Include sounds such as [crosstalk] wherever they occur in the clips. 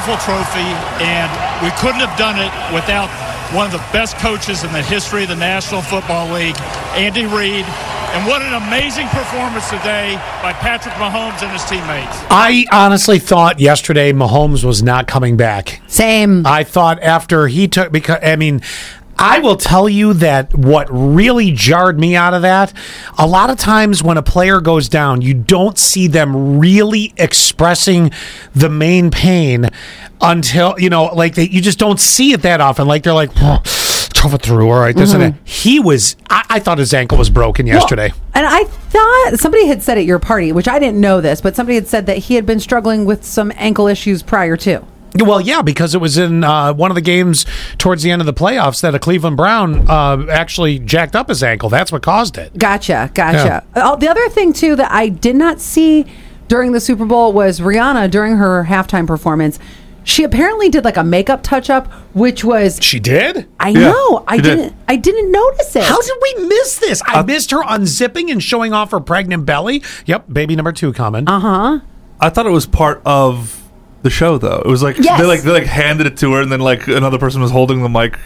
beautiful trophy, and we couldn't have done it without one of the best coaches in the history of the National Football League, Andy Reid. And what an amazing performance today by Patrick Mahomes and his teammates. I honestly thought yesterday Mahomes was not coming back. Same. I thought after he took because I mean I will tell you that what really jarred me out of that, a lot of times when a player goes down, you don't see them really expressing the main pain until, you know, like they, you just don't see it that often. Like they're like, oh, tough it through, all right, this and that. Mm-hmm. He was, I, I thought his ankle was broken yesterday. And I thought somebody had said at your party, which I didn't know this, but somebody had said that he had been struggling with some ankle issues prior to. Well, yeah, because it was in uh, one of the games towards the end of the playoffs that a Cleveland Brown uh, actually jacked up his ankle. That's what caused it. Gotcha, gotcha. Oh, the other thing too that I did not see during the Super Bowl was Rihanna during her halftime performance. She apparently did like a makeup touch up, which was She did? I Yeah, know I she did. didn't I didn't notice it. How did we miss this? I missed her unzipping and showing off her pregnant belly. Yep, baby number two coming. Uh huh. I thought it was part of the show, though. It was like Yes. they like they like handed it to her, and then like another person was holding the mic.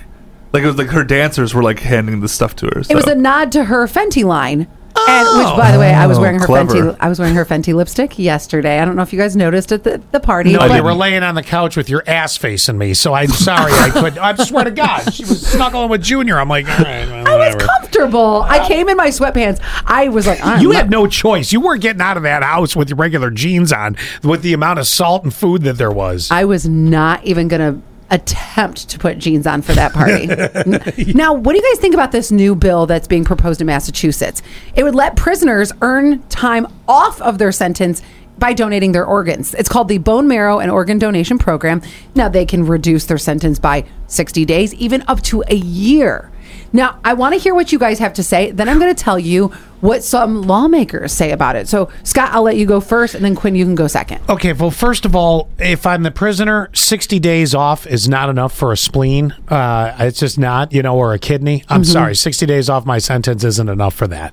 Like it was like her dancers were like handing the stuff to her. It was a nod to her Fenty line. And which, by the way, I was wearing her clever. Fenty. I was wearing her Fenty lipstick yesterday. I don't know if you guys noticed at the, the party. no, but you were laying on the couch with your ass facing me, so I'm sorry I couldn't. I swear to God, she was snuggling with Junior. I'm like, all right, well, I was whatever. comfortable. I came in my sweatpants. I was like, I'm You not- had no choice. You weren't getting out of that house with your regular jeans on, with the amount of salt and food that there was. I was not even going to attempt to put jeans on for that party. [laughs] Now, what do you guys think about this new bill that's being proposed in Massachusetts? It would let prisoners earn time off of their sentence by donating their organs. It's called the Bone Marrow and Organ Donation Program. Now, they can reduce their sentence by 60 days, even up to a year. Now, I want to hear what you guys have to say. Then I'm going to tell you what some lawmakers say about it. So, Scott, I'll let you go first, and then Quinn, you can go second. Okay, well, first of all, if I'm the prisoner, 60 days off is not enough for a spleen. Uh, it's just not, you know, or a kidney. I'm sorry, 60 days off my sentence isn't enough for that.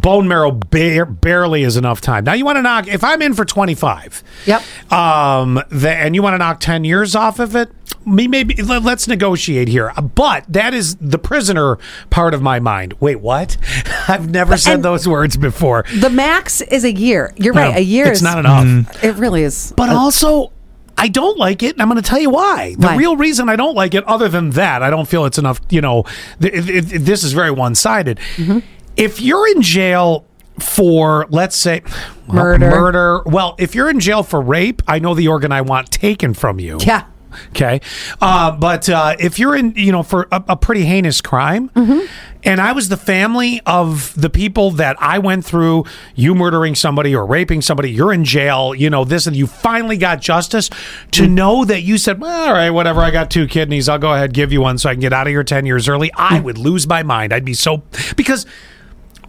Bone marrow ba- barely is enough time. Now, you want to knock, if I'm in for 25, Yep. um, the, and you want to knock 10 years off of it, maybe let, let's negotiate here. But that is the prisoner part of my mind. Wait, what? [laughs] I've never said those words before. The max is a year. You're right. No, A year It's is not enough. It really is. But also, I don't like it, and I'm going to tell you why. The Why? real reason I don't like it, other than that, I don't feel it's enough. You know, th- th- th- this is very one sided. Mm-hmm. If you're in jail for, let's say, well, Murder. murder. Well, if you're in jail for rape, I know the organ I want taken from you. yeah. Okay. Uh, but uh, if you're in, you know, for a, a pretty heinous crime, Mm-hmm. and I was the family of the people that I went through, you murdering somebody or raping somebody, you're in jail, you know, this, and you finally got justice, to Mm. know that you said, well, all right, whatever, I got two kidneys, I'll go ahead, give you one so I can get out of here 10 years early, I Mm. would lose my mind. I'd be so, because.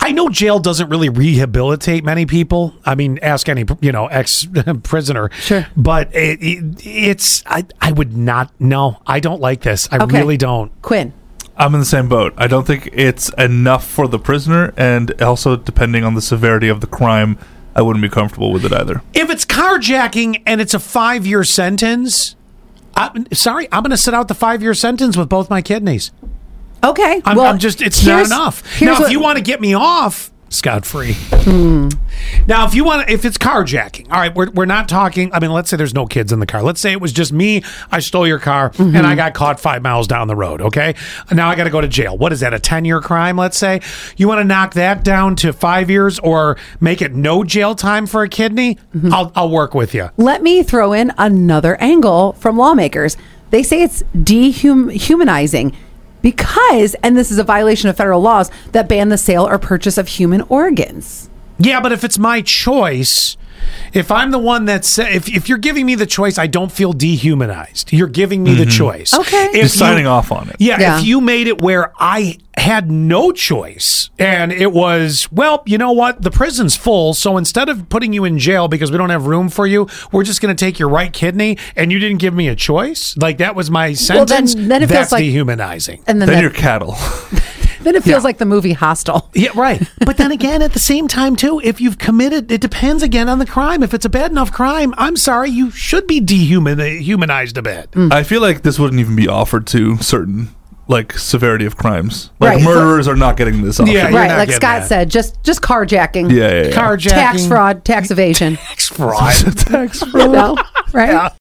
I know jail doesn't really rehabilitate many people. I mean, ask any you know ex [laughs] prisoner. Sure. but it, it, it's I I would not. No, I don't like this. I Okay. really don't. Quinn. I'm in the same boat. I don't think it's enough for the prisoner, and also depending on the severity of the crime, I wouldn't be comfortable with it either. If it's carjacking and it's a five year sentence, I, sorry, I'm going to sit out the five year sentence with both my kidneys. Okay. I'm, well, I'm just, it's not enough. here's Now, if what- you want to get me off scot free. Hmm. Now, if you want, if it's carjacking, all right, we're, we're not talking. I mean, let's say there's no kids in the car. Let's say it was just me. I stole your car mm-hmm. and I got caught five miles down the road. Okay, now I got to go to jail. What is that? A ten year crime? Let's say you want to knock that down to five years or make it no jail time for a kidney. Mm-hmm. I'll I'll work with you. Let me throw in another angle from lawmakers. They say it's dehumanizing because, and this is a violation of federal laws that ban the sale or purchase of human organs. Yeah, but if it's my choice, if I'm the one that's if if you're giving me the choice, I don't feel dehumanized. You're giving me the mm-hmm. choice. Okay. If You're you- signing off on it. Yeah, Yeah. if you made it where I had no choice and it was, well, you know what? The prison's full, so instead of putting you in jail because we don't have room for you, we're just going to take your right kidney and you didn't give me a choice. Like that was my Well, then- sentence. then it feels like- dehumanizing. And then, Then that- you're cattle. [laughs] then it feels Yeah. like the movie Hostel. Yeah, right. But then again, at the same time, too, if you've committed, it depends again on the crime. If it's a bad enough crime, I'm sorry, you should be dehumanized a bit. I feel like this wouldn't even be offered to certain like severity of crimes. Like Right. murderers are not getting this option. Yeah, you're right, not like getting Scott that. said, just just carjacking, Yeah, yeah, yeah. Carjacking, tax fraud, tax evasion. [laughs] tax fraud. [laughs] Tax you know, right? Yeah.